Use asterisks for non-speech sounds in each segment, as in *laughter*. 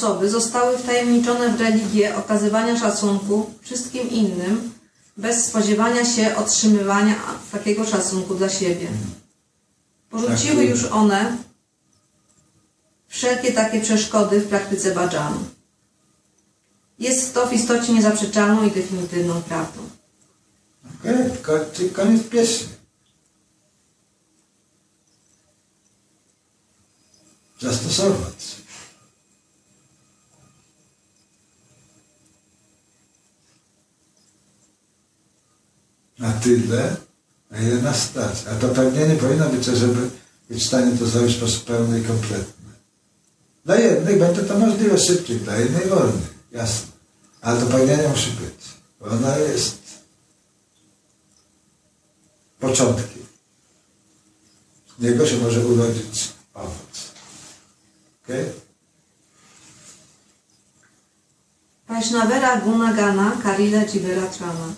Osoby zostały wtajemniczone w religię okazywania szacunku wszystkim innym, bez spodziewania się otrzymywania takiego szacunku dla siebie. Porzuciły Tak. już one wszelkie takie przeszkody w praktyce badżanu. Jest to w istocie niezaprzeczalną i definitywną prawdą. Okej, czyli koniec pieśni. Zastosować. Na tyle, na ile nas stać. A to pewnie nie powinno być, żeby być w stanie to zrobić w sposób pełny i kompletny. Dla jednych będzie to możliwe szybciej, dla innych wolniej. Jasne. Ale to pragnienie musi być. Bo ona jest początkiem. Z niego się może urodzić owoc. Okej? Vaishnavera Gunagana Karile Jivera Trama.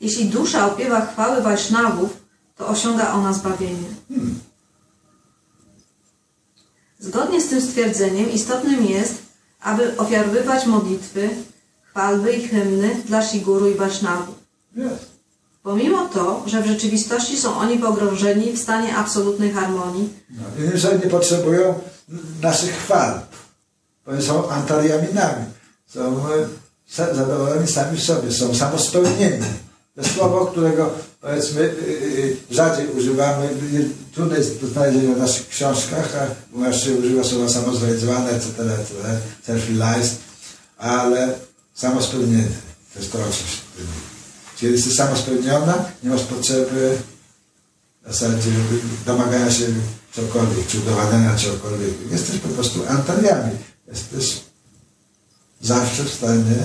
Jeśli dusza opiewa chwały Vaishnavów, to osiąga ona zbawienie. Zgodnie z tym stwierdzeniem istotnym jest, aby ofiarowywać modlitwy, chwalby i hymny dla Shiguru i. Jest. Pomimo to, że w rzeczywistości są oni pogrążeni w stanie absolutnej harmonii, No, słowy, nie potrzebują naszych chwal. Bo są antariaminami. Są e, zadowoleni sami w sobie. Są samospełnieni. Słowo, którego powiedzmy y, y, rzadziej używamy. Trudno jest do znalezienia w naszych książkach, a się używa słowa samozrealizowane, etc., etc., self-realized, ale samospełnienie. To jest to, o czym. Czyli jesteś samospełniona, nie masz potrzeby w zasadzie domagania się czegokolwiek, czy udowadniania czegokolwiek. Jesteś po prostu antariami. Jesteś zawsze w stanie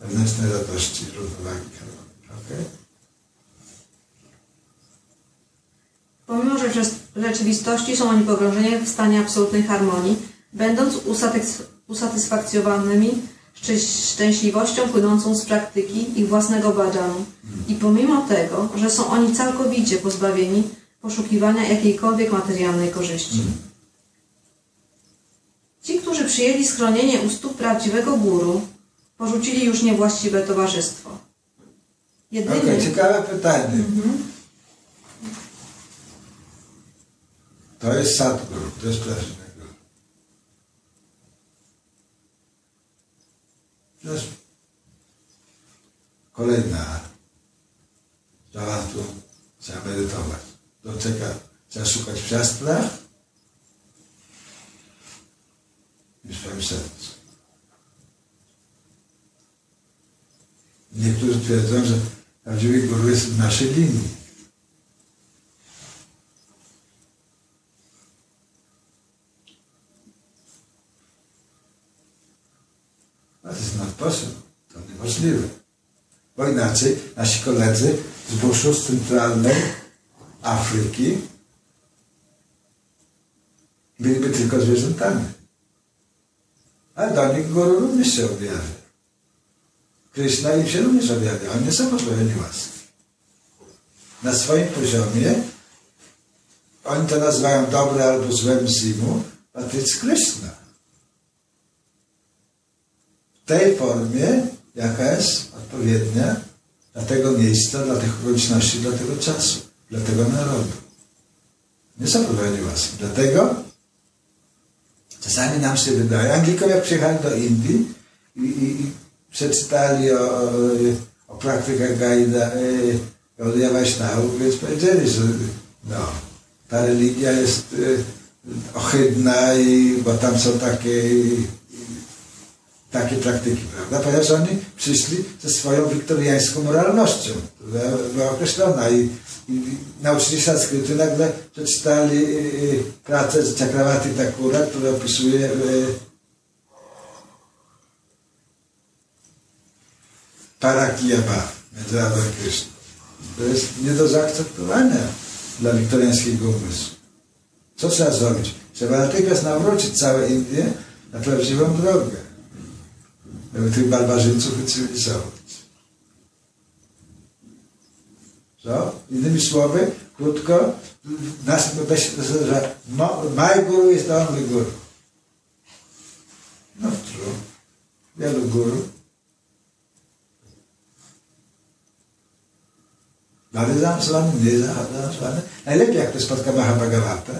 wewnętrznej radości, równowagi. Pomimo rzeczywistości są oni pogrążeni w stanie absolutnej harmonii, będąc usatys- usatysfakcjonowanymi szczęś- szczęśliwością płynącą z praktyki ich własnego badzanu. I pomimo tego, że są oni całkowicie pozbawieni poszukiwania jakiejkolwiek materialnej korzyści. Ci, którzy przyjęli schronienie u stóp prawdziwego guru, porzucili już niewłaściwe towarzystwo. Okej, Jedynie, ciekawe pytanie. To jest Sadhguru, to jest guru. To jest kolejna sprawa, którą trzeba medytować. Do czego trzeba szukać w siastrach i w swoim sercu. Niektórzy twierdzą, że prawdziwy guru jest w naszej linii. A to jest not possible. To niemożliwe. Bo inaczej nasi koledzy z buszu z centralnej Afryki byliby tylko zwierzętami. Ale do nich guru również się objawia. Krishna im się również objawia. Oni nie są pozbawieni łaski. Na swoim poziomie oni to nazywają dobre albo złe mzimu, a to jest Krishna. W tej formie, jaka jest odpowiednia dla tego miejsca, dla tych okoliczności, dla tego czasu, dla tego narodu. Nie są pozbawieni łaski. Dlatego czasami nam się wydaje, Anglikowie jak przyjechali do Indii i, i, i przeczytali o, o, o praktykach Gaida, y, Gaudiya Vaishnavów, więc powiedzieli, że no, ta religia jest y, ohydna, i, bo tam są takie, takie praktyki, prawda? Ponieważ oni przyszli ze swoją wiktoriańską moralnością, która była określona i, i nauczyli sanskrytu, nagle przeczytali y, y, pracę z Chakravarti Thakura, która opisuje Parakiyaba i Krishna. To jest nie do zaakceptowania dla wiktoriańskiego umysłu. Co trzeba zrobić? Trzeba natychmiast nawrócić całe Indie na prawdziwą drogę, żeby tych barbarzyńców wycywilizować. Co? Innymi słowy, krótko, nas, że my guru is the guru. wielu guru. Bardzo zaawansowany, mniej zaawansowany. Najlepiej jak ktoś spotka Mahabhagavatę.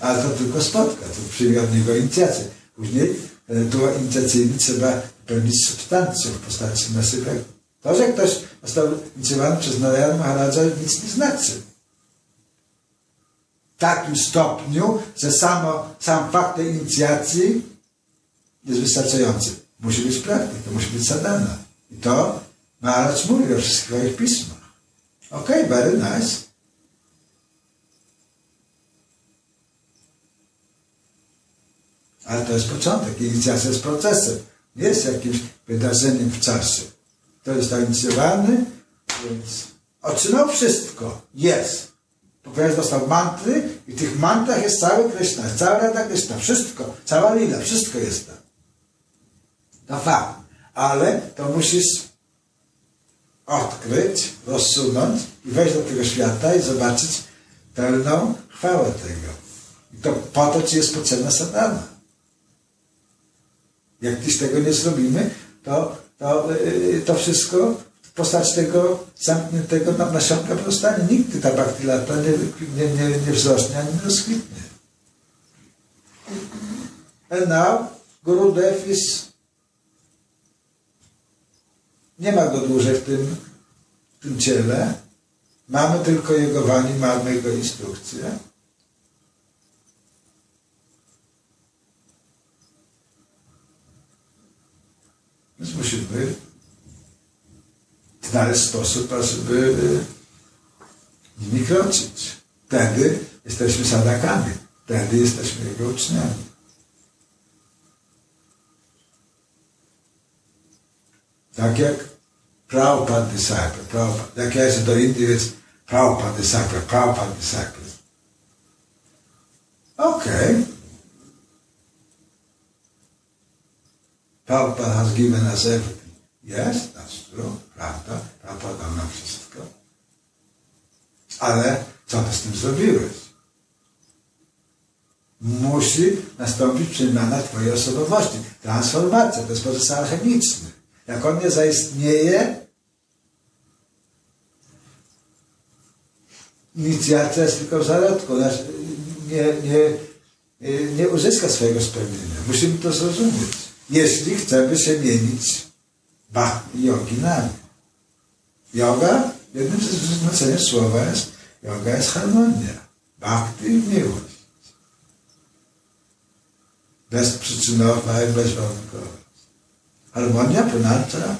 Ale to tylko spotka, to przyjmie od niego inicjację. Później rytuał inicjacyjny trzeba pełnić substancją w postaci nasypek. To, że ktoś został inicjowany przez Narayana Maharaja nic nie znaczy. W takim stopniu, że samo, sam fakt tej inicjacji jest wystarczający. Musi być praktyk, to musi być sadhana. I to Maharaj mówi we wszystkich swoich pismach. Okay, very nice. Ale to jest początek. Inicjacja jest procesem. Nie jest jakimś wydarzeniem w czasie. To jest inicjowany, więc otrzymał wszystko. Jest. Ponieważ dostał mantry i w tych mantrach jest cały Krishna, cała Rada Krishna, wszystko, cała lila, wszystko jest tam. To fakt. Ale to musisz odkryć, rozsunąć i wejść do tego świata i zobaczyć pełną chwałę tego. I to po to ci jest potrzebna sadhana. Jak dziś tego nie zrobimy, to, to, yy, to wszystko w postaci tego zamkniętego nam nasionka pozostanie. Nigdy ta bhakti lata nie, nie, nie, nie wzrośnie ani nie rozkwitnie. And now Gurudev is nie ma go dłużej w tym, w tym ciele. Mamy tylko jego wani, mamy jego instrukcje. Więc musimy znaleźć sposób, ażeby nimi kroczyć. Wtedy jesteśmy sadakami. Wtedy jesteśmy jego uczniami. Tak jak Prabhupada disciple, Prabhupada. Jak ja się do Indii jest Prabhupada disciple, Prabhupada disciple. Okej. Okay. Prabhupada has given us everything. Yes, that's true. Prawda. Prabhupada dał nam wszystko. Ale co ty z tym zrobiłeś? Musi nastąpić przemiana Twojej osobowości. Transformacja. To jest proces alchemiczny. Jak on nie zaistnieje, inicjacja jest tylko w zarodku. Nie, nie, nie uzyska swojego spełnienia. Musimy to zrozumieć. Jeśli chcemy się mienić joginami. Yoga, jednym z znaczenia słowa jest, yoga jest harmonia. Bhakti miłość. Bezprzyczynowa i bezwarunkowa. Harmonia ponadcza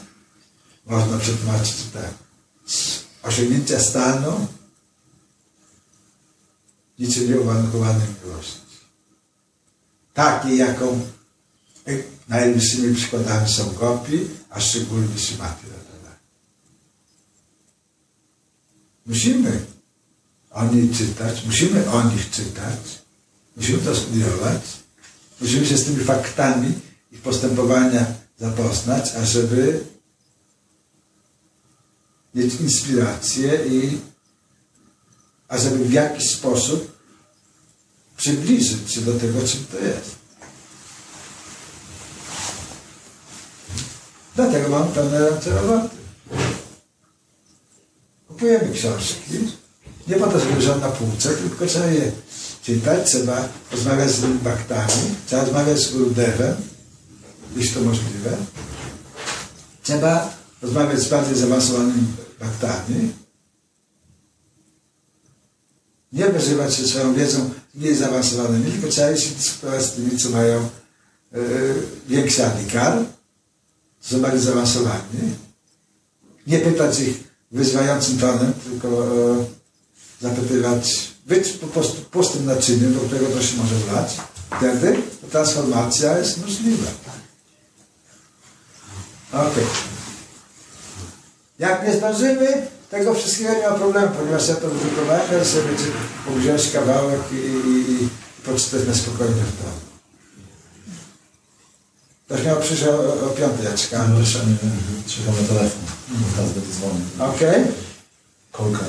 można przetłumaczyć tak. Osiągnięcia stanu niczym nieuwarunkowanej miłości. Takiej, jaką najbliższymi przykładami są gopi, a szczególnie Radha. Musimy o niej czytać, musimy o nich czytać, musimy to studiować, musimy się z tymi faktami ich postępowania zapoznać, ażeby mieć inspirację i ażeby w jakiś sposób przybliżyć się do tego, czym to jest. Dlatego mam pewne ręce roboty. Kupujemy książki. Nie po to, żeby leżały na półce, tylko trzeba je czytać, trzeba rozmawiać z baktami, trzeba rozmawiać z Gurudevem, jeśli to możliwe. Trzeba rozmawiać z bardziej zaawansowanymi baktami. Nie wyżywać się swoją wiedzą mniej zaawansowanymi, tylko trzeba się dyskutować z tymi, co mają yy, większy adikar, są bardziej zaawansowani. Nie pytać ich wyzwającym tonem, tylko e, zapytywać, być po prostu pustym naczyniem, do którego to się może wlać. Wtedy transformacja jest możliwa. Ok. Jak nie zdążymy, tego wszystkiego nie ma problemu, ponieważ ja to wydrukowałem, ja sobie wziąć kawałek i, i, i poczytać na spokojnie w domu. Ktoś miał przyjść o, o piątej, ja czekałem. No jeszcze nie wiem, czekam na telefon. Teraz będę dzwonił. Okej. Kolka.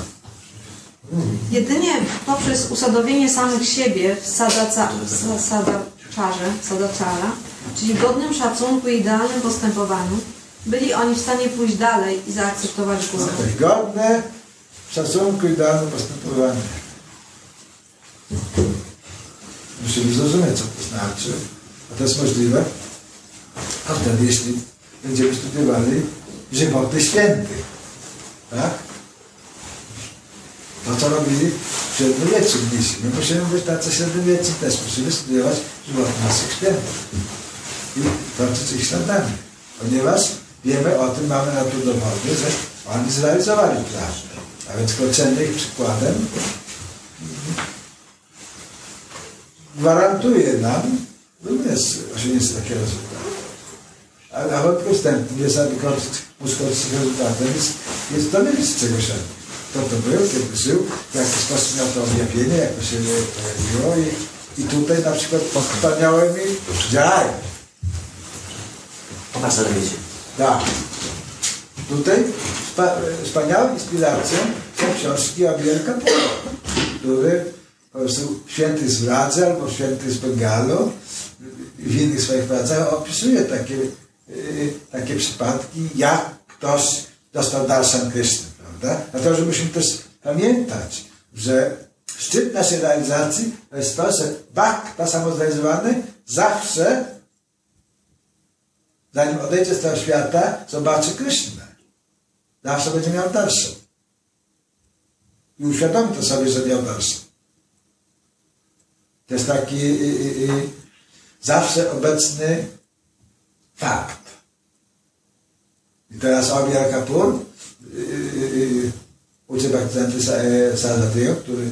Jedynie poprzez usadowienie samych siebie w sada, ca, sa- sada, czarze, sadaczara, czyli godnym szacunku i idealnym postępowaniu, byli oni w stanie pójść dalej i zaakceptować górę. Godne szacunku i danym postępowania. Musimy zrozumieć, co to znaczy. A to jest możliwe. A wtedy, jeśli będziemy studiowali żywoty świętych, tak? To, co robili w średniowieczu mnisi. My musimy być tacy średniowieczni też. Musimy studiować żywoty naszych świętych. I toczyć ich śladami. Ponieważ wiemy o tym, mamy na to dowody, że oni zrealizowali plan. A więc kroczenie ich przykładem gwarantuje nam również osiągnięcie takiego rezultatu. Ale nawet ustępny jest, aby uskoczyć rezultatem, jest, jest dowiedzieć czegoś o nim. Kto to był, kiedy żył, w jaki sposób miał to objawienie, jak to się pojawiło i, i tutaj na przykład wspaniałe mi zarobicie. Tak. Tutaj wspa- wspaniałą inspiracją są książki Abierka który po prostu święty z Wradzy albo święty z Bengalu w innych swoich pracach opisuje takie, yy, takie przypadki, jak ktoś dostał darshan Kryszny, prawda? Dlatego, że musimy też pamiętać, że szczyt naszej realizacji to jest to, że Bhakta samozrealizowany zawsze zanim odejdzie z tego świata, zobaczy Krysznę. Zawsze będzie miał dalszą. I uświadomi to sobie, że miał dalszą. To jest taki y, y, y, zawsze obecny fakt. I teraz Obiar Kapur uczy Bhaktivedanta Saraswatiego, który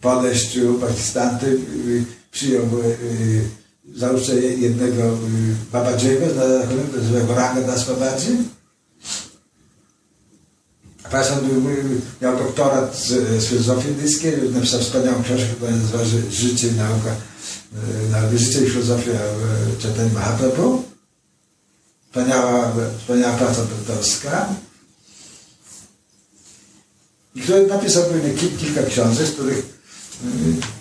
po odejściu Pakistanty przyjął załóżcie jednego y, Babadziego, nazywającego Ranga Das Babaji. Państwo miał doktorat z, z filozofii indyjskiej, napisał wspaniałą książkę, która nazywa Ży- Życie i nauka, y, na Życie i filozofia y, Chaitanya Mahaprabhu. Wspaniała, wspaniała praca doktorska. I który napisał pewnie kil, kilka książek, z których y,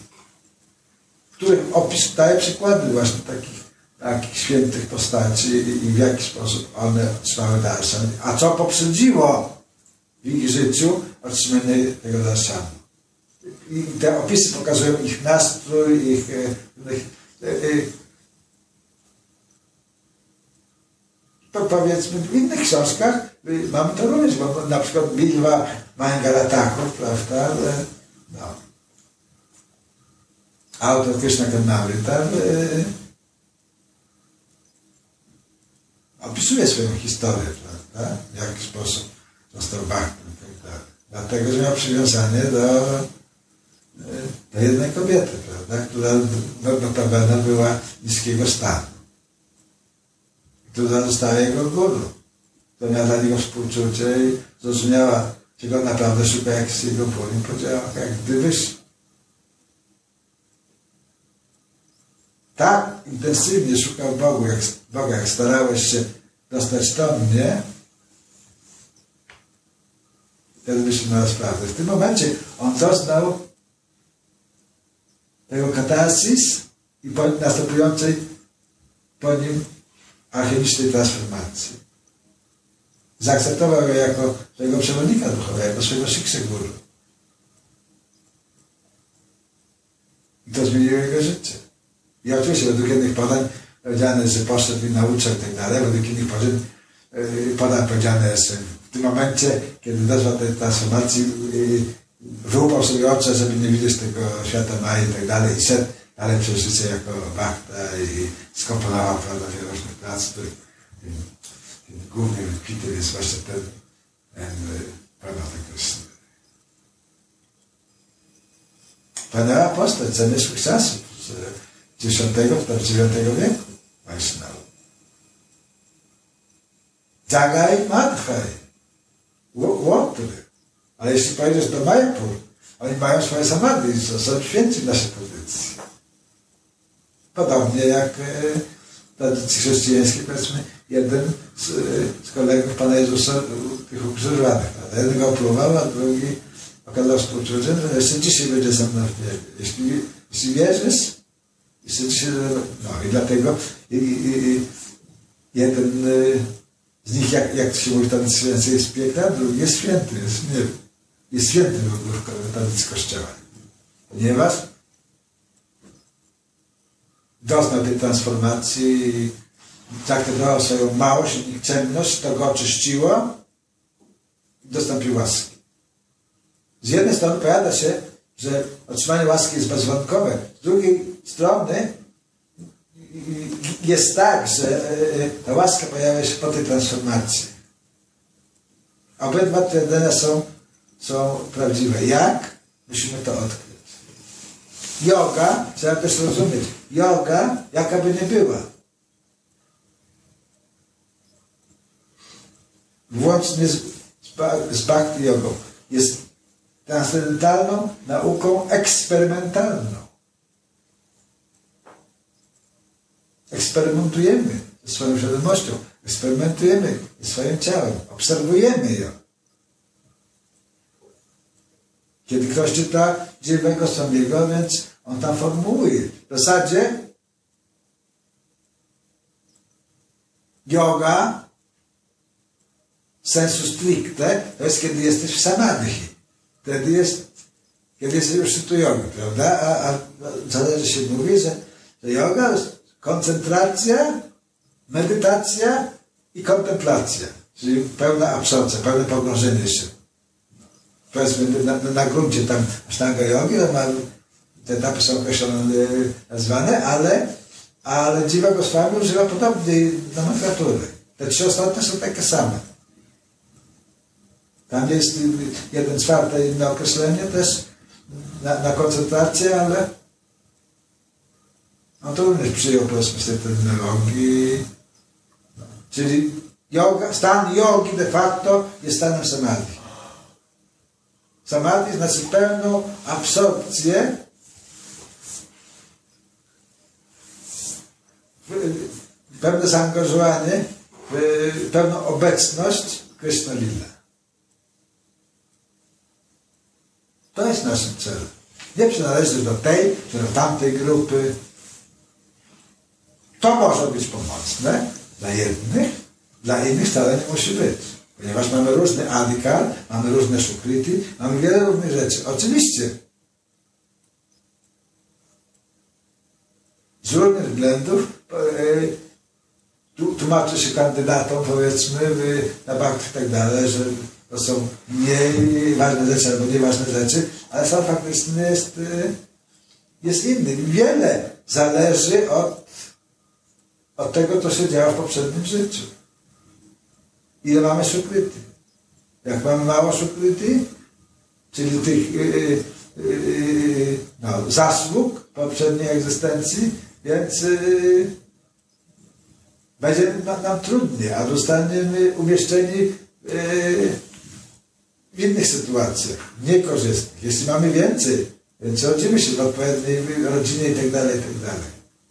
których opis daje przykłady właśnie takich, takich świętych postaci i, w jaki sposób one otrzymały darshan. A co poprzedziło w ich życiu otrzymanie tego darshanu. I te opisy pokazują ich nastrój, ich, e, ich e, e, to powiedzmy w innych książkach mamy to również, bo na przykład Bilwa Mangalataków, prawda, no, autor Krishna Karnamrita y, opisuje swoją historię, prawda? W jaki sposób został bhaktem i tak dalej. Dlatego, że miał przywiązanie do, y, do jednej kobiety, prawda? Która no, notabene była niskiego stanu. Która została jego guru. Która miała dla niego współczucie i zrozumiała, czego naprawdę szuka jak jego ból i powiedziała, jak gdybyś tak intensywnie szukał Bogu, jak, Boga, jak starałeś się dostać do mnie, wtedy byś miał sprawę. W tym momencie on doznał tego katarsis i po następującej po nim alchemicznej transformacji. Zaakceptował go jako swojego przewodnika duchowego, jako swojego Shiksha Guru. I to zmieniło jego życie. I oczywiście według jednych podań powiedziane, że poszedł i nauczał i tak dalej, według innych podań, yy, podań powiedziane jest, że w tym momencie, kiedy doszła tej transformacji, yy, wyłupał sobie oczy, żeby nie widzieć tego świata Mai i tak dalej i szedł dalej przez życie jako Bhakta i skomponował prawda, wiele różnych prac, których głównym kwitym jest właśnie ten, ten prawda, Krishna. Wspaniała postać zamierzchłych czasów z X, IX wieku Vaishnava. Jagaj Madhaj. Łotry. Ale jeśli pojedziesz do Majapur, oni mają swoje samadhi, są, święci w naszej pozycji. Podobnie jak e, w tradycji chrześcijańskiej, powiedzmy, jeden z, z kolegów Pana Jezusa, tych ukrzyżowanych? Jeden go opluwał, a drugi okazał współczucie, że jeszcze dzisiaj będzie ze mną w niebie. Jeśli, jeśli wierzysz, no i dlatego jeden y, z nich, jak, jak się mówi, ten święty jest piękny, a drugi jest święty, jest, nie, jest święty w ogóle w Kościoła. Ponieważ doznał tej transformacji traktował swoją małość i nikczemność, to go oczyściło i dostąpił łaski. Z jednej strony powiada się, że otrzymanie łaski jest bezwarunkowe, z drugiej strony jest tak, że e, ta łaska pojawia się po tej transformacji. Obydwa twierdzenia są, są prawdziwe. Jak? Musimy to odkryć. Yoga, trzeba też rozumieć, yoga, jaka by nie była, włącznie z, z bhakti jogą, jest transcendentalną nauką eksperymentalną. Eksperymentujemy ze swoją świadomością, eksperymentujemy ze swoim ciałem, obserwujemy ją. Kiedy ktoś czyta dziewego Swamiego, więc on tam formułuje. W zasadzie yoga sensu stricte to jest kiedy jesteś w samadhi. Wtedy jest, kiedy jesteś już tu prawda? A, a zależy się mówi, że, że yoga koncentracja, medytacja i kontemplacja. Czyli pełna absorpcja, pełne pogrążenie się powiedzmy na, na, gruncie tam sztanga jogi, ma, te etapy są określone nazwane, ale, ale Dziwa Goswami używa podobnej nomenklatury. Te trzy ostatnie są takie same. Tam jest jeden czwarte inne określenie też na, na koncentrację, ale on to również przyjął powiedzmy z tej. Czyli yoga, stan jogi de facto jest stanem samadhi. Samadhi znaczy pełną absorpcję pełne zaangażowanie w pełną obecność Krishna Lila. To jest naszym celem. Nie przynależy do tej, czy do tamtej grupy. To może być pomocne dla jednych, dla innych wcale nie musi być. Ponieważ mamy różny adikal, mamy różne szukrity, mamy wiele różnych rzeczy. Oczywiście z różnych względów e, tłumaczy się kandydatom, powiedzmy, na bank i tak dalej, że to są mniej ważne rzeczy albo nieważne rzeczy, ale sam faktyczny jest, e, jest inny. Wiele zależy od, od tego, co się działo w poprzednim życiu ile mamy szukryty. Jak mamy mało szukryty, czyli tych yy, yy, no, zasług poprzedniej egzystencji, więc yy, będzie nam, nam trudniej, a zostaniemy umieszczeni w innych sytuacjach, niekorzystnych. Jeśli mamy więcej, więc rodzimy się w odpowiedniej rodzinie i tak dalej, i tak.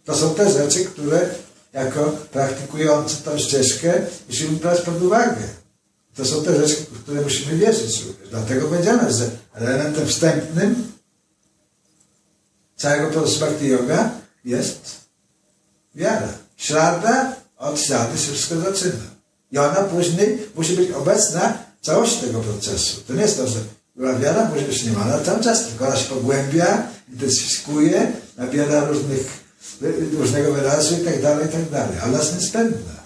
To są te rzeczy, które jako praktykujący tą ścieżkę musimy brać pod uwagę. To są te rzeczy, w które musimy wierzyć. Dlatego powiedziano, że elementem wstępnym całego procesu bhakti yoga jest wiara. Śrada od śrady się wszystko zaczyna. I ona później musi być obecna w całości tego procesu. To nie jest to, że była wiara, później już nie ma, ale cały czas tylko ona się pogłębia, intensyfikuje, nabiera różnych różnego wyrazu i tak dalej, i tak dalej. Ale jest niezbędna.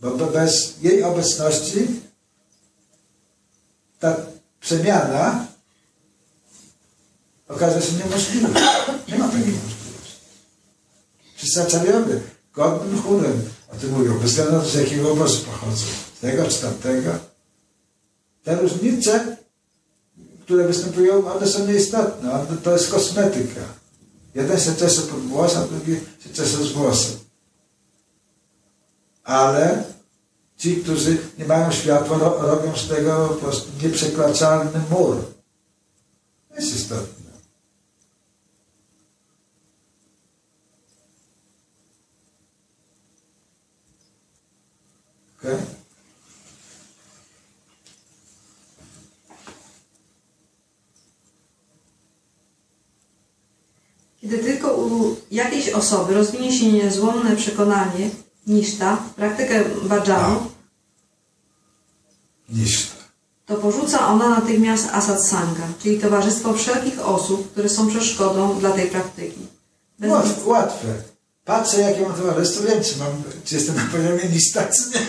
Bo bez jej obecności ta przemiana okaże się niemożliwa. Nie ma takiej możliwości. Wszyscy aczawiony, godnym chórem o tym mówią, bez względu na to, z jakiego obozu pochodzą. Z tego czy tamtego. Te różnice, które występują, one są nieistotne. To jest kosmetyka. Jeden się cieszy pod włosem, drugi się cieszy z włosem. Ale ci, którzy nie mają światła, robią z tego po prostu nieprzekraczalny mur. To jest istotne. Okay? Kiedy tylko u jakiejś osoby rozwinie się niezłomne przekonanie, niszta, praktykę No. Niż to. porzuca ona natychmiast asad sangha, czyli towarzystwo wszelkich osób, które są przeszkodą dla tej praktyki. Bez Łatwe, łatwe. Patrzę, jakie mam towarzystwo, wiem, czy, mam, czy jestem na poziomie lista, czy nie.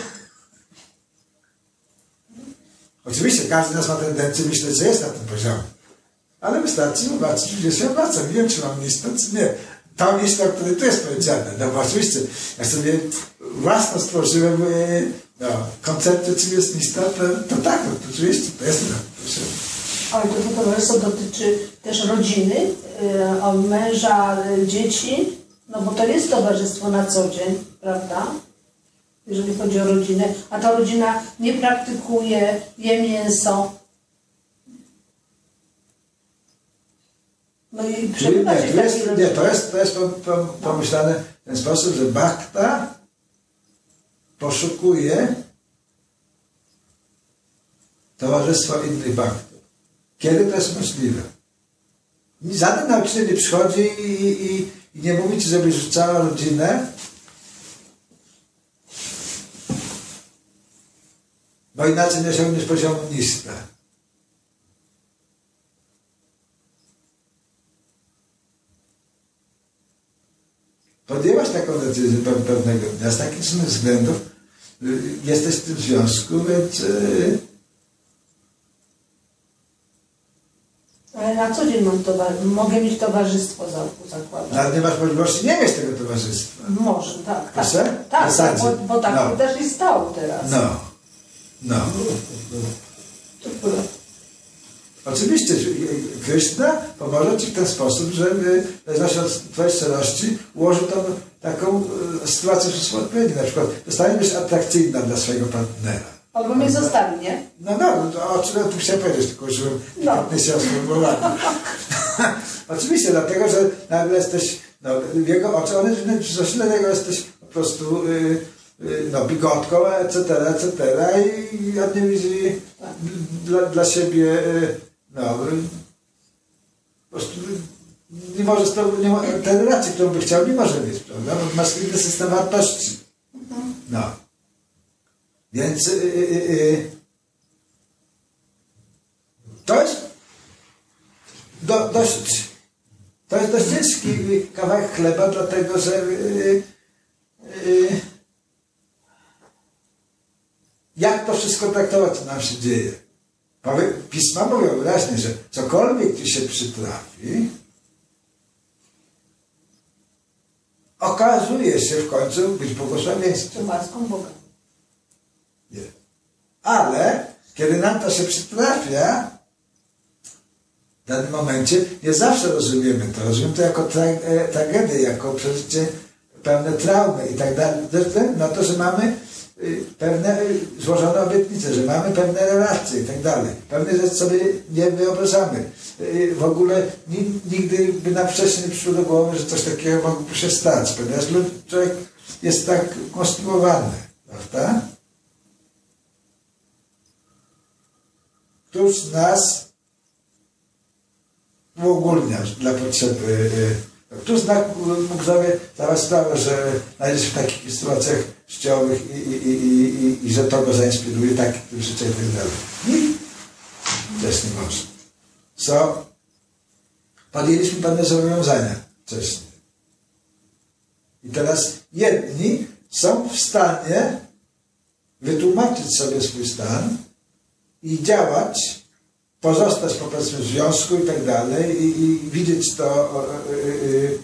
Oczywiście każdy z nas ma tendencję myśleć, że jest na tym poziomie. Ale wystarczy zobaczyć, gdzie się obraca. Nie wiem, czy mam listę, czy nie. Tą listę, o której tu jest powiedziane. No bo oczywiście, jak sobie własno stworzyłem e, no, koncepcję, czym jest lista, to, to tak, no, to oczywiście to jest tym poziomie. Ale to, to towarzystwo dotyczy też rodziny, y, o męża, y, dzieci, no bo to jest towarzystwo na co dzień, prawda? Jeżeli chodzi o rodzinę, a ta rodzina nie praktykuje, je mięso. No i przebywa nie, się tu jest, nie, to jest, to jest pom- pom- pomyślane w ten sposób, że Bhakta poszukuje towarzystwa innych Bhaktów. Kiedy to jest możliwe? Żaden nauczyciel nie przychodzi i, i, i nie mówi ci, żebyś rzucała rodzinę, bo inaczej nie osiągniesz poziomu nista. Podjęłaś taką decyzję pe- pewnego dnia z takich samych względów, y, jesteś w tym związku, więc y, Ale na co dzień mam towar- mogę mieć towarzystwo za, zakładam. nawet nie masz możliwości nie mieć tego towarzystwa. Może, tak. tak. Proszę? Tak, zasadzie. bo, bo tak No. też i stało teraz. No, no. To. Oczywiście Krishna pomoże Ci w ten sposób, że w zależności od Twojej szczerości ułoży tą taką y, sytuację współodpowiednią. Na przykład zostanie być atrakcyjna dla swojego partnera. Albo mnie zostawi, nie? No, no, no to o czym tu chciałem powiedzieć, tylko żebym No. no. się. *laughs* Oczywiście, dlatego, że nagle jesteś, no, w jego oczy, on jest niego jesteś po prostu y, y, no, bigotką, etc., etc. i on nie widzi dla, dla siebie, y, no, po prostu nie może z tobą, nie ma, którą by chciał, nie może mieć, prawda? Bo masz inny system wartości. No. Więc y, y, y, to jest do, dość, to jest dość ciężki kawałek chleba, dlatego że jak to wszystko traktować, co nam się dzieje. Powie, pisma mówią wyraźnie, że cokolwiek ci się przytrafi, okazuje się w końcu być błogosławieństwem. Łaską Boga. Nie. Ale kiedy nam to się przytrafia, w danym momencie nie zawsze rozumiemy to. Rozumiemy to jako tra e, tragedię, jako przeżycie pełne traumy i tak dalej. Na to, że mamy pewne y, złożone obietnice, że mamy pewne relacje i tak dalej. Pewne rzeczy sobie nie wyobrażamy. Y, W ogóle ni- nigdy by nam wcześniej nie przyszło do głowy, że coś takiego mogłoby się stać, ponieważ człowiek jest tak konstruowany, prawda? Któż z nas uogólnia dla potrzeby, y, któż z nas mógł zdawać sprawę, że znajdzie się w takich sytuacjach życiowych i, i, i, i, i, i że to go zainspiruje taki typ życia i tak dalej. Nikt też nie może. Co? Podjęliśmy pewne zobowiązania wcześniej. I teraz jedni są w stanie wytłumaczyć sobie swój stan i działać, pozostać powiedzmy w związku i tak dalej i, i widzieć to o, o, y,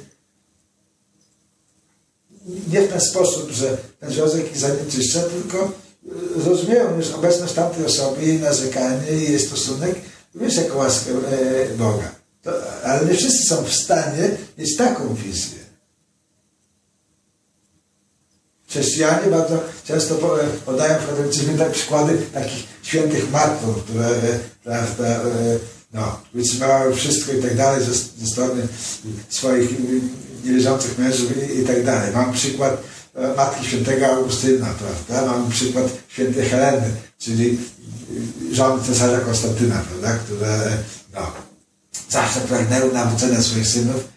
nie w ten sposób, że ten związek ich zanieczyszcza, tylko zrozumieją już obecność tamtej osoby, jej narzekanie, jej stosunek, wiesz, jako łaskę Boga. To, ale nie wszyscy są w stanie mieć taką wizję. Chrześcijanie bardzo często po- podają w katolicyzmie tak przykłady takich świętych matron, które e, prawda, e, no, wytrzymały wszystko i tak dalej ze, ze strony swoich niewierzących mężów i, i tak dalej. Mam przykład e, matki świętego Augustyna, prawda? Mam przykład świętej Heleny, czyli żony cesarza Konstantyna, prawda? Które no, zawsze pragnęły nawrócenia swoich synów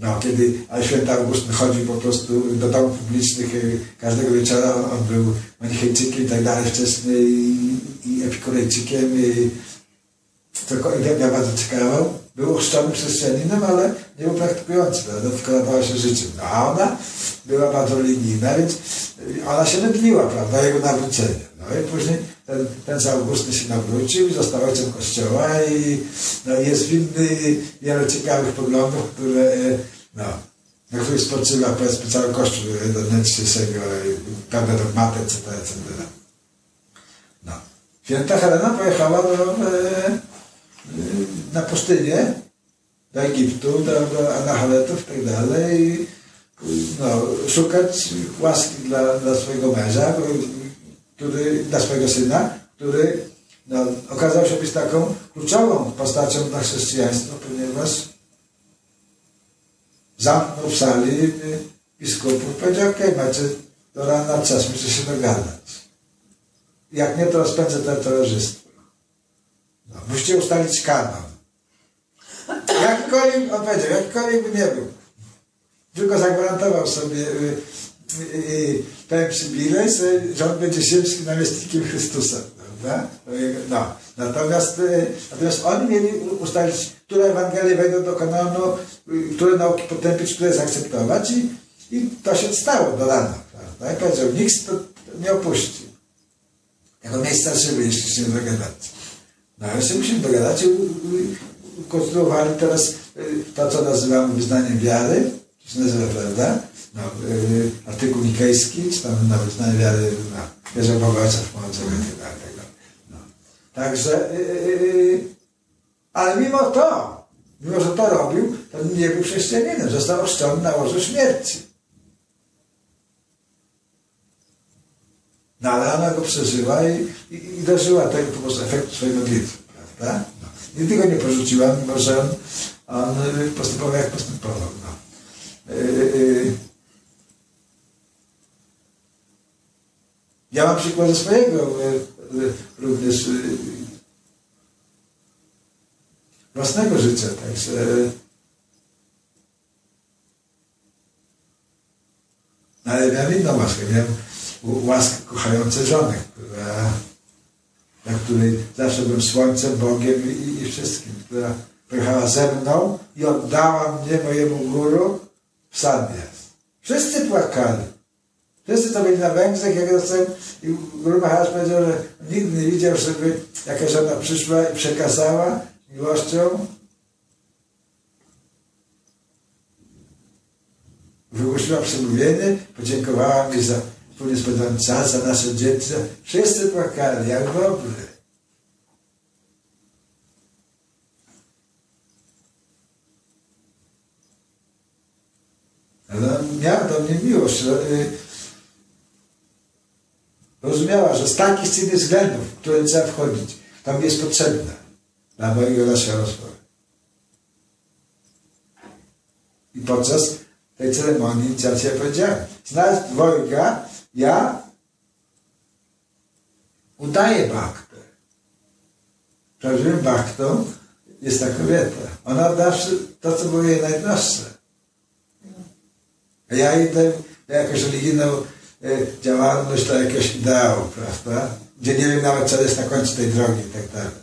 No, kiedy święty Augustyn chodził po prostu do domów publicznych, yy, każdego wieczora on był manichejczykiem i tak dalej wcześniej i, i epikurejczykiem i tylko i ja bardzo ciekawał. Był ochrzczonym chrześcijaninem, ale nie był praktykujący, prawda? tylko nadała się życiem. No, a ona była bardzo religijna, więc ona się mydliła, prawda, jego nawrócenie. No i później ten, ten Augustyn się nawrócił i został ojcem kościoła i no, jest winny wiele ciekawych poglądów, które no, na których spoczywa powiedzmy cały kościół e, do dnia dzisiejszego, e, pewne dogmaty, etc., etc. No. Święta Helena pojechała do, e, na pustynię, do Egiptu, do, do Anachaletów i tak dalej, no, szukać łaski dla, dla swojego męża, który, dla swojego syna, który no, okazał się być taką kluczową postacią dla chrześcijaństwa, ponieważ zamknął w sali y, biskupów, powiedział, okej, macie do rana czas, musicie się dogadać. Jak nie, to rozpędzę to towarzystwo. No, musicie ustalić kanon. Jakikolwiek, on powiedział, jakikolwiek by nie był. Tylko zagwarantował sobie y, ten przywilej, że on będzie ziemskim namiestnikiem Chrystusa. Prawda? No. Natomiast, y, natomiast oni mieli ustalić, które Ewangelie wejdą do kanonu, y, które nauki potępić, które zaakceptować i, i to się stało do rana. Prawda? I powiedział, nikt to nie opuści. Jako miejsca szyby, jeśli się nie dogadacie. No ale się musimy dogadać i ukonstruowali teraz y, to, co nazywamy wyznaniem wiary, to się nazywa, prawda? Y, artykuł nikejski, czy tam na wyznanie wiary, no, wierzę w Boga Ojca Wszechmogącego i tak tak. No. Także, y, y, ale mimo to, mimo że to robił, to nie był chrześcijaninem, został oszczony na łożu śmierci. No ale ona go przeżyła i, i, i dożyła tego po prostu efektu swojej modlitwy, prawda? No. I tego nie porzuciła, mimo że on, on postępował jak postępował. No. Y, y, Ja mam przykład ze swojego y, y, również y, własnego życia, także no, ale miałem inną łaskę, miałem łaskę kochającej żonę, która, której zawsze byłem słońcem, Bogiem i, i wszystkim, która pojechała ze mną i oddała mnie mojemu guru w Sandias. Wszyscy płakali. Wszyscy to byli na Węgrzech, jak dostałem i Guru Maharaj powiedział, że nigdy nie widział, żeby jakaś żona przyszła i przekazała miłością. Wygłosiła przemówienie, podziękowała mi za wspólnie spędzony czas, za nasze dzieci. Wszyscy płakali, jak ogóle. Ale on miała do mnie miłość. że, Rozumiała, że z takich czy innych względów, w które trzeba wchodzić, tam jest potrzebne dla mojego naszego rozwoju. I podczas tej ceremonii, Ci powiedziałem, znając dwojga, ja udaję baktę. Prawdziwym baktą jest ta kobieta. Ona odda to, co było jej najdroższe. A ja idę na jakąś religijną działalność do jakiegoś ideału, prawda? Gdzie nie wiem nawet, co jest na końcu tej drogi i tak dalej.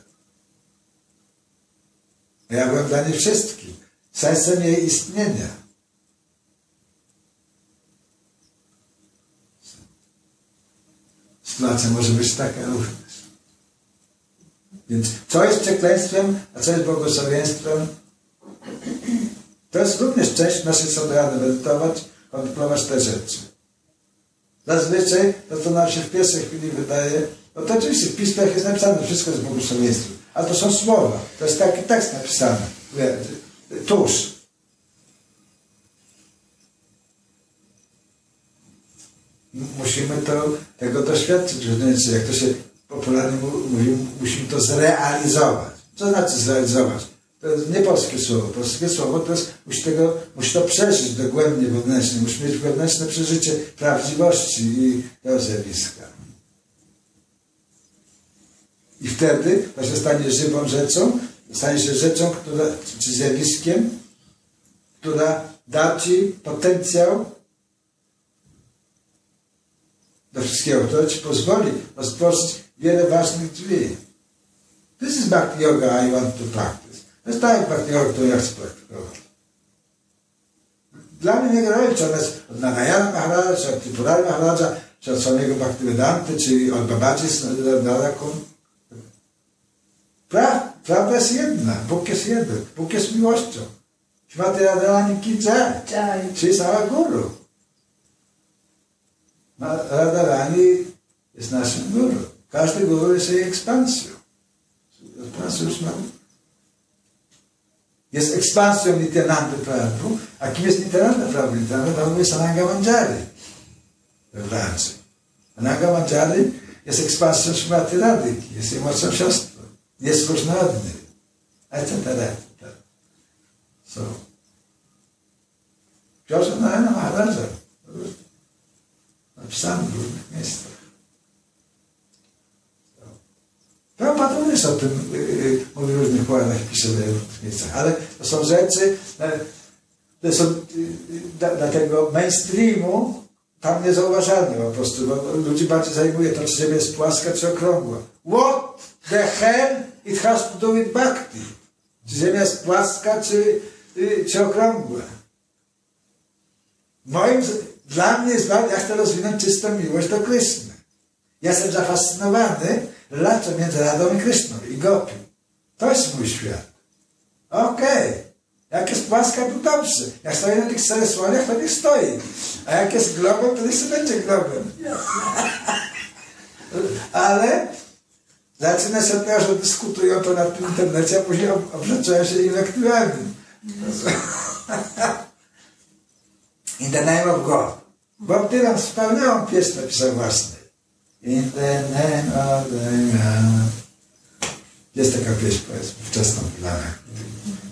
Ja byłem dla niej wszystkim. Sensem jej istnienia. Sytuacja może być taka również. Więc co jest przekleństwem, a co jest błogosławieństwem? To jest również część naszej rady medytować, kontemplować te rzeczy. Zazwyczaj to, co nam się w pierwszej chwili wydaje, no to oczywiście w pismach jest napisane, wszystko jest błogosławieństwem, ale to są słowa, to jest taki tekst napisany, tuż. Musimy to, tego doświadczyć, jak to się popularnie mówi, musimy to zrealizować. Co znaczy zrealizować? To jest nie polskie słowo. Polskie słowo to jest, musi, tego, musi to przeżyć dogłębnie wewnętrznie. Musi mieć wewnętrzne przeżycie prawdziwości i tego zjawiska. I wtedy to się stanie żywą rzeczą, stanie się rzeczą, która, czy zjawiskiem, która da Ci potencjał do wszystkiego, która Ci pozwoli otworzyć wiele ważnych drzwi. This is Bhakti Yoga I want to practice. To jest tak Bhakti Yoga, którą ja chcę praktykować. Dla mnie nie ona jest od Narayana Maharaja, od Tripurari Maharaja, czy od samego Bhaktivedanty, czy od Babaji Narakum. Pra, prawda jest jedna, Bóg jest jeden, Bóg jest miłością. Śmati Radharani Ki Jai. Is our guru. Radharani jest naszym guru. Każdy guru jest jej ekspansją. Ekspansją ma- Jest ekspansją Nityananda Prabhu. A kim jest Nityananda Prabhu? Nityananda Prabhu jest Ananga Manjari Francji. Ananga Manjari jest ekspansją Śmati Radyki. Jest jej młodszą siostrą. Jest różna od niej. Etc. etc. So. Książę Narayana Maharaja. Napisane w różnych miejscach. Prabhupada również o tym yy, mówi w różnych ładach, pisze w miejscach, ale to są rzeczy, e, to są yy, dla, tego mainstreamu tam niezauważalne po prostu, bo ludzi bardziej zajmuje to, czy Ziemia jest płaska, czy okrągła. What the hell it has to do with bhakti? Czy Ziemia jest płaska, czy, czy okrągła? Moim, dla mnie jest ja chcę rozwinąć czystą miłość do Kryszny. Ja jestem zafascynowany relacją między Radą i Kryszną i Gopi. To jest mój świat. Okej. Jak jest płaska, to dobrze. Jak stoi na tych czterech słoniach, to niech stoi. A jak jest globem, to niech sobie będzie globem. *laughs* Ale zaczyna się od tego, że dyskutują to na tym internecie, a później ob- obrzucają się inwektywami. *laughs* In the name of God. Bob Dylan wspaniałą pieśń napisał własny. In the name of the God. Jest taka pieśń, powiedzmy, wczesna w Dylanach.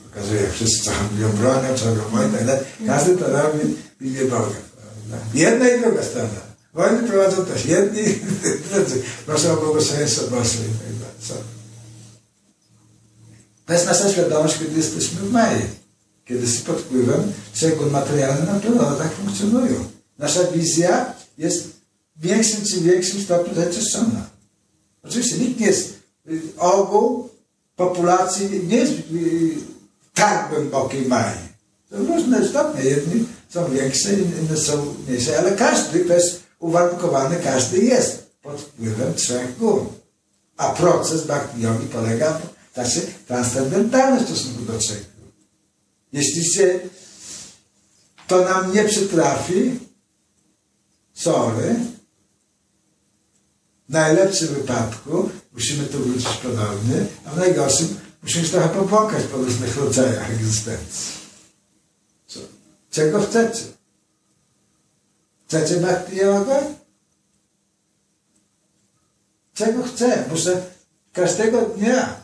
Pokazuje, jak wszyscy handlują bronią, co robią wojnę, i tak. Każdy to robi w imię Boga. Jedna i druga strona. Wojny prowadzą też jedni i drudzy. Proszę o błogosławieństwo Boże i tak dalej. To jest nasza świadomość, kiedy jesteśmy w Maji. Kiedy jest pod wpływem trzech gun materialnych natury, tak funkcjonują. Nasza wizja jest w większym czy większym stopniu zanieczyszczona. Oczywiście nikt nie jest, y, ogół populacji nie jest y, tak głębokiej Mai. To różne stopnie. Jedni są większe, inne są mniejsze, ale każdy też uwarunkowany, każdy jest pod wpływem trzech gun. A proces bhakti polega na znaczy transcendentalny stosunku do trzech gun. Jeśli się to nam nie przytrafi, sorry, w najlepszym wypadku musimy tu wrócić ponownie, a w najgorszym musimy się trochę popłakać po różnych rodzajach egzystencji. Co? Czego chcecie? Chcecie bhakti yoga? Czego chcę? Muszę każdego dnia.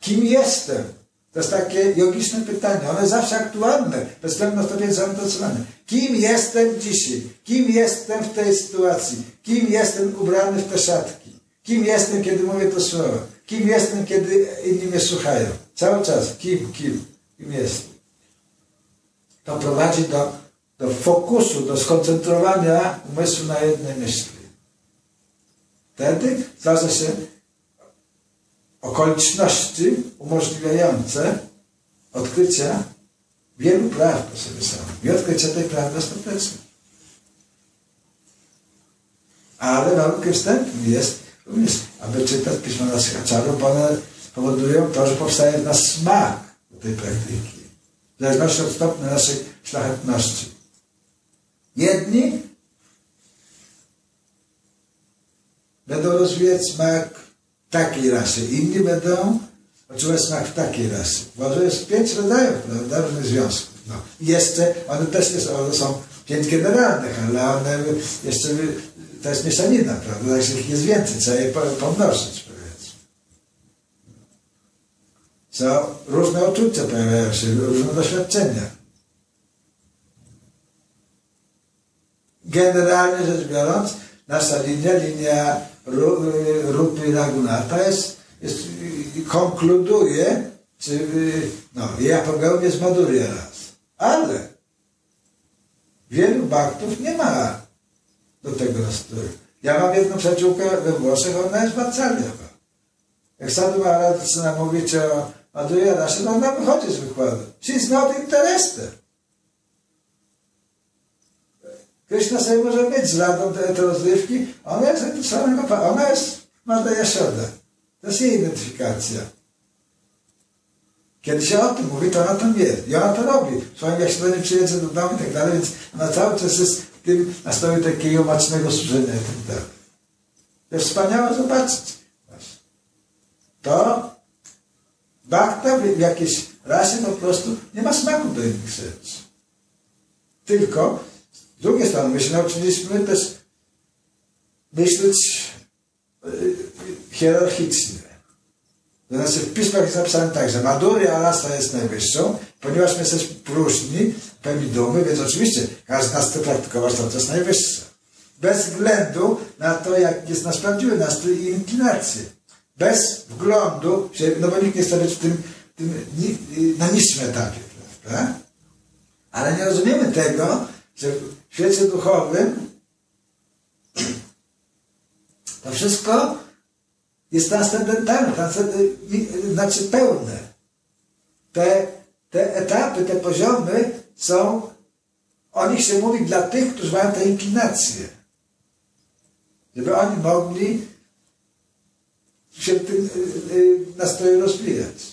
Kim jestem? To jest takie jogiczne pytanie. Jest zawsze aktualne, bez względu na stopień zaangażowania. Kim jestem dzisiaj? Kim jestem w tej sytuacji? Kim jestem ubrany w te szatki? Kim jestem, kiedy mówię to słowo? Kim jestem, kiedy inni mnie słuchają? Cały czas. Kim? Kim? Kim jestem? To prowadzi do, do fokusu, do skoncentrowania umysłu na jednej myśli. Wtedy zdarza się okoliczności umożliwiające odkrycia wielu praw po sobie samym i odkrycia tej prawdy ostatecznej. Ale warunkiem wstępnym jest również, aby czytać pisma naszych aczarów, bo one powodują to, że powstaje w nas smak do tej praktyki. W zależności od stopnia naszej szlachetności. Jedni będą rozwijać smak takiej rasy, inni będą odczuwać smak takiej rasy. To jest pięć rodzajów, prawda, różnych związków. No. Jeszcze, one też jest, one są pięć generalnych, ale one jeszcze, to jest mieszanina, prawda, także ich jest więcej, trzeba je po- pomnożyć, powiedzmy. Co różne uczucia pojawiają się, różne doświadczenia. Generalnie rzecz biorąc, nasza linia, linia Rupy Ragunata jest, jest, konkluduje czy no, i apogeum jest Maduria raz. Ale wielu baktów nie ma do tego nastroju. Ja mam jedną przyjaciółkę we Włoszech, ona jest Marcalia. Jak Sadhu Maharaj zaczyna mówić o Maduria Rasie, no ona wychodzi z wykładu. She's not interested. Krishna sobie może mieć z radą te, te rozrywki, ona jest samego ona jest Mada Yashoda. To jest jej identyfikacja. Kiedy się o tym mówi, to ona tam wie. I ona to robi. Swoim jak się do niej przyjedzie do domu i tak dalej, więc ona cały czas jest w tym nastroju takiego macznego służenia i tak dalej. To jest wspaniałe zobaczyć. To bakta w jakiejś rasie po prostu nie ma smaku do innych rzeczy. Tylko z drugiej strony my się nauczyliśmy też myśleć yy, hierarchicznie. To znaczy w pismach jest napisane tak, że Maduria Alasa jest najwyższą, ponieważ my jesteśmy próżni, pełni dumy, więc oczywiście każdy z nas chce praktykować to, co jest najwyższe. Bez względu na to, jak jest nasz prawdziwy nastrój i inclinacje. Bez wglądu, no bo nikt nie chce być w tym, tym na niższym etapie, prawda? Ale nie rozumiemy tego, że w świecie duchowym to wszystko jest transcendentalne, transcend- i- znaczy pełne. Te, te etapy, te poziomy są, o nich się mówi dla tych, którzy mają te inklinacje. Żeby oni mogli się w tym y, y, nastroju rozwijać.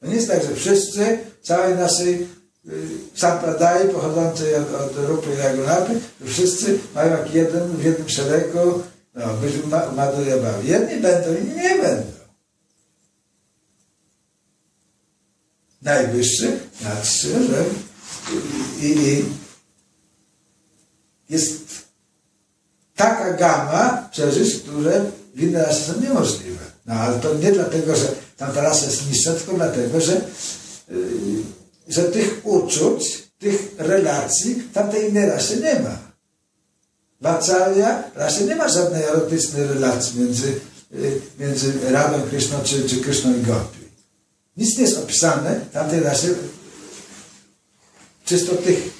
To nie jest tak, że wszyscy, całej naszej y, sampradai pochodzącej od, od Rupy i Ragunapy, że wszyscy mają jak jeden w jednym szeregu, no, byśmy ma, Madhurya bawi. Jedni będą, inni nie będą. Najwyższy, najwyższy, że i, i jest taka gama przeżyć, które w innej rasie są niemożliwe. No ale to nie dlatego, że tamta rasa jest niższa, tylko dlatego, że, yy, że tych uczuć, tych relacji tamtej innej rasie nie ma. Vatsalya raczej nie ma żadnej erotycznej relacji między, yy, między Radą Kryszną czy, czy Kryszną i Gopi. Nic nie jest opisane tamtej rasie czysto tych.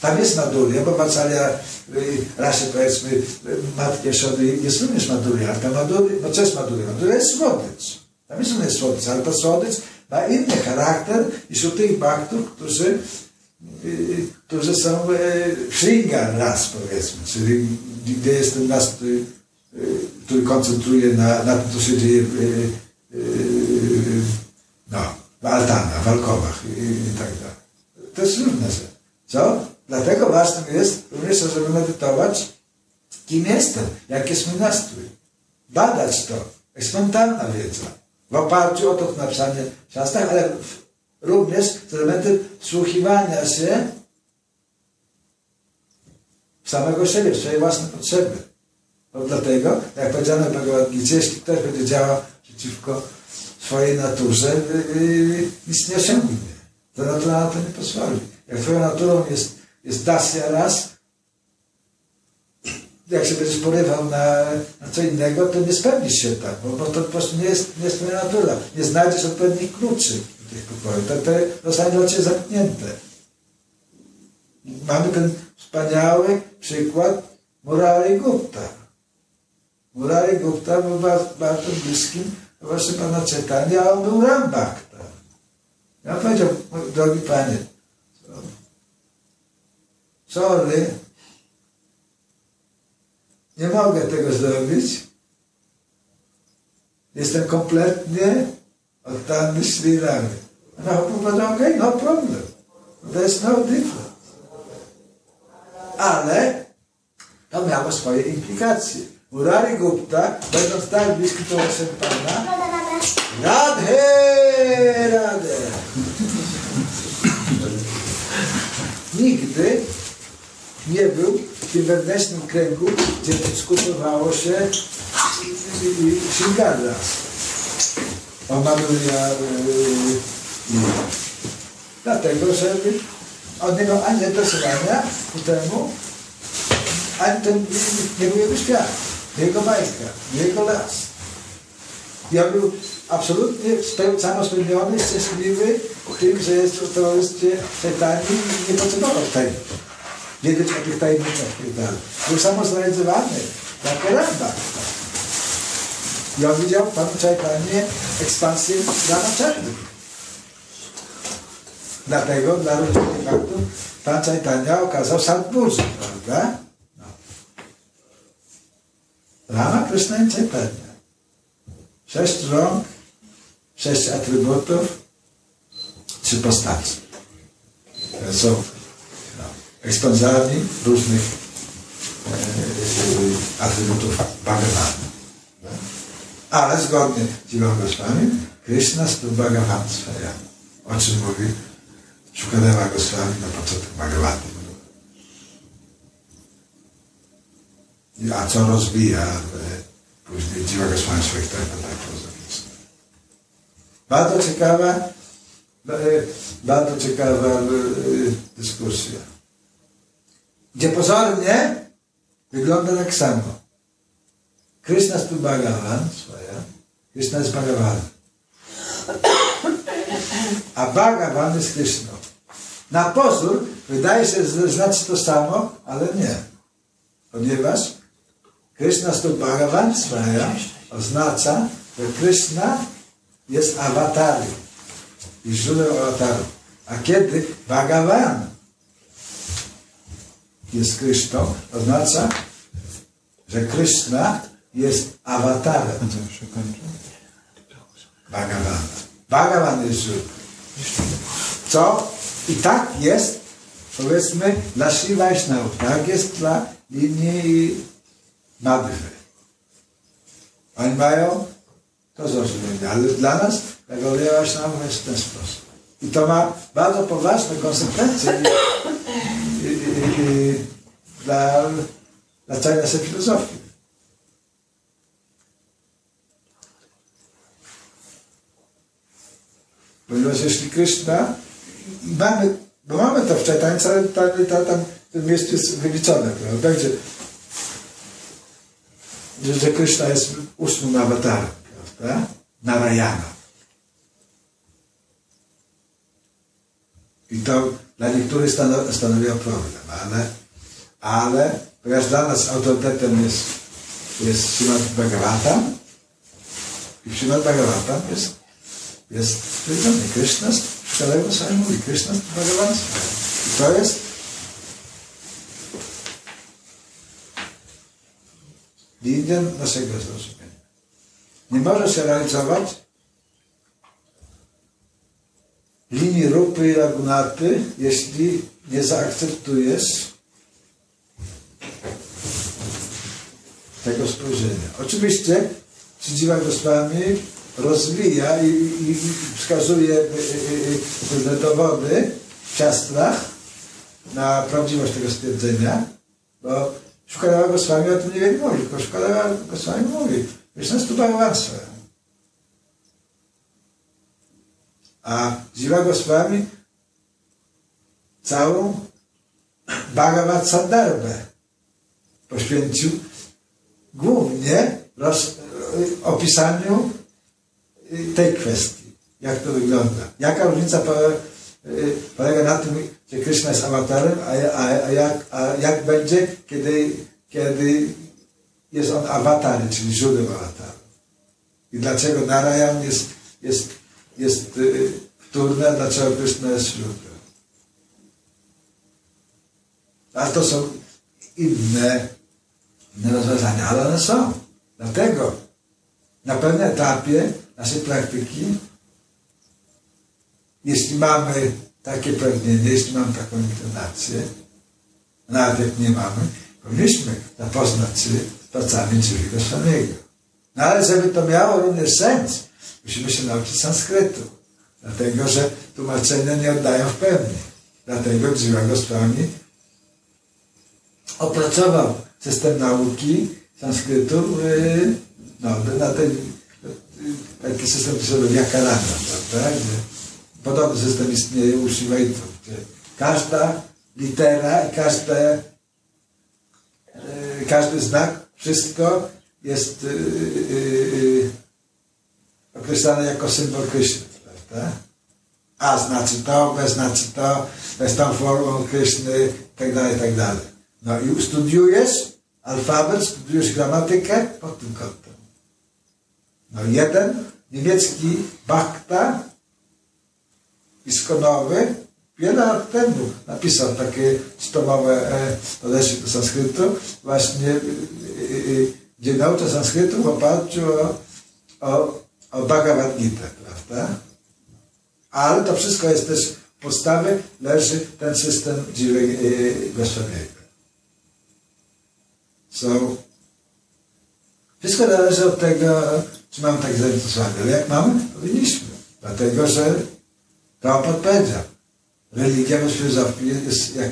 Tam jest Maduria, bo Vatsalya y, rasie powiedzmy y, Matki Jeszody jest również Maduria, ale ta Maduria, no co jest Maduria? Maduria jest słodycz. Tam jest jest słodycz, ale ta słodycz ma inny charakter niż u tych baktów, którzy y, którzy są y, Shringar ras powiedzmy, czyli gdzie jest ten nastrój, y, który koncentruje na, na tym, co się dzieje y, y, no, w altanach, w alkowach i, i tak dalej. To jest różne rzeczy. Co? Dlatego ważnym jest również, żeby medytować, kim jestem, jaki jest mój nastrój. Badać to. Eksperymentalna wiedza. W oparciu o to napisanie w szastach, ale również z elementem wsłuchiwania się w samego siebie, w swoje własne potrzeby. Bo dlatego, jak powiedziano w Bhagavad jeśli ktoś będzie działał przeciwko swojej naturze, yy, nic nie osiągnie. Ta natura na to nie pozwoli. Jak twoją naturą jest, jest dasya raz, jak się będziesz porywał na, na co innego, to nie spełnisz się tak, bo, bo to po prostu nie jest, nie jest twoja natura. Nie znajdziesz odpowiednich kluczy do tych pokojów. To, to zostanie dla ciebie zamknięte. Mamy ten wspaniały przykład Murari Gupta. Murari Gupta był bardzo, bliskim właśnie pana Chaitanya, a on był Rambakta. Ja powiedział, drogi panie, sorry, nie mogę tego zrobić. Jestem kompletnie oddany. A on powiedział, okej, no problem. There's no difference. Ale to miało swoje implikacje. Murari Gupta, będąc tak bliski towarzyszem Pana, Radhe, Radhe. Nigdy nie był w tym wewnętrznym kręgu, gdzie dyskutowało się Shingarda. O Maduria nie. Dlatego, że on nie miał ani zainteresowania ku temu, ani to nie, nie był jego świat, nie jego bajka, nie jego las. Ja był absolutnie speł, samospełniony, szczęśliwy tym, że jest w towarzystwie Czajtani i nie potrzebował tego. Wiedzieć o tych tajemnicach i tak dalej. Był samozrealizowany, jak Ramba. I on widział w Panu Czajtanie ekspansję dla naczelnych. Dlatego dla rodziny faktów Pan Czajtania okazał Sadburzy, prawda? No. Rama Krishna i Czajtania. Sześć rąk, sześć atrybutów, trzy postaci. są ekspansjami różnych e, atrybutów Bhagavana. No. Ale zgodnie z Dziwą Goswami, Krishna stu Bhagavan Swaya. O czym mówi Shukadeva Goswami na początku Bhagavata. A co rozwija e, później Dziwa Goswami swoich traktatach filozoficznych. Bardzo ciekawa, e, bardzo ciekawa e, dyskusja. Gdzie pozornie wygląda tak samo. Krishna tu Bhagavan swoja, Krishna jest Bhagavan. A Bhagavan jest Krishna. Na pozór wydaje się znaczy to samo, ale nie. Ponieważ Krishna stu Bhagavan swoja oznacza, że Krishna jest awatarem i źródłem awataru. A kiedy Bhagavan jest Krishną, oznacza, że Krishna jest awatarem Bhagavana. Bhagavan jest. Co? I tak jest, powiedzmy, dla Sri Vaishnavów, tak jest dla linii Madhwy. Oni mają to zrozumienie, ale dla nas, dla Gaudiya Vaishnavów jest w ten sposób. I to ma bardzo poważne konsekwencje dla, dla całej naszej filozofii. Ponieważ jeśli Krishna, mamy, bo mamy to w Czajtańcu, ale tam, tam, tam tym miejscu jest wyliczone, prawda? Będzie, że, że Krishna jest ósmym awatarem, prawda? Narayana. I to dla niektórych stanowiło problem, ale, ale ponieważ dla nas autorytetem jest, jest Srimad Bhagavatam i w Srimad Bhagavatam jest, jest powiedziane Krishna, Szkalego sami mówi, Krishna Bhagavan I to jest linia naszego zrozumienia. Nie może się realizować linii rupy i lagunaty, jeśli nie zaakceptujesz tego spojrzenia. Oczywiście Sidziwa Goswami rozwija i, i, i wskazuje y, y, y, pewne dowody w siastrach na prawdziwość tego stwierdzenia, bo Szukalewa Goswami o tym nie mówi, tylko Szukalewa Goswami mówi, jest nas tu bałwanstwo. A Dziwa Goswami całą Bhagavad Sandarbę poświęcił głównie roz, opisaniu tej kwestii. Jak to wygląda? Jaka różnica polega, polega na tym, że Krishna jest awatarem, a, a, a, jak, a jak będzie, kiedy, kiedy jest on awatarem, czyli źródłem awataru? I dlaczego Narayan jest, jest, jest y, wtórny, a dlaczego Krishna jest? A to są inne, inne rozwiązania, ale one są. Dlatego na pewnym etapie naszej praktyki, jeśli mamy takie pragnienie, jeśli mamy taką inklinację, nawet jak nie mamy, powinniśmy zapoznać się z pracami Drzwi Goswamiego. No ale żeby to miało również sens, musimy się nauczyć sanskrytu. Dlatego, że tłumaczenia nie oddają w pełni. Dlatego Drzwi Goswami opracował system nauki sanskrytu yy, no, na ten taki system pisowy Vyakarana, prawda? Gdzie podobny system istnieje u Shivaitów, gdzie każda litera i każde, każdy znak, wszystko jest określane jako symbol Kryszny, prawda? A znaczy to, B znaczy to, to jest tą formą Kryszny, tak dalej, tak dalej. No i studiujesz alfabet, studiujesz gramatykę pod tym kątem. No jeden niemiecki Bachta Iskonowy wiele lat temu napisał takie stomowe e, podejście do sanskrytu, właśnie e, e, gdzie naucza sanskrytu w oparciu o, o, o Bhagavad Gita, prawda? Ale to wszystko jest też w podstawie, leży ten system e, Goswamiego. So, wszystko zależy od tego, czy mamy tak zainteresowanie. Ale jak mamy? Powinniśmy. Dlatego, że to podpowiedział. Religia bez filozofii jest jak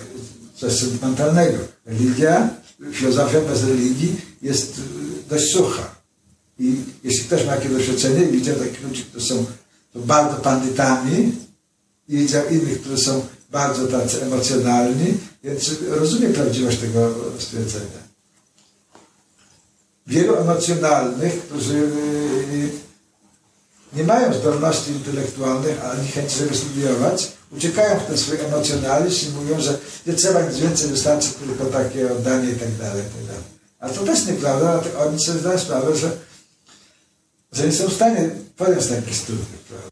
coś sentymentalnego. Religia, filozofia bez religii jest y, dość sucha. I jeśli ktoś ma jakieś doświadczenie i widział takich ludzi, którzy są, bardzo pandytami i widział innych, którzy są bardzo tacy emocjonalni, więc rozumie prawdziwość tego stwierdzenia. Wielu emocjonalnych, którzy y, nie mają zdolności intelektualnych ani chęci, żeby studiować, uciekają w ten swój emocjonalizm i mówią, że nie trzeba nic więcej, wystarczy tylko takie oddanie i tak dalej, tak. A to też nieprawda, oni sobie zdają sprawę, że, że nie są w stanie podjąć takich studiów. prawda?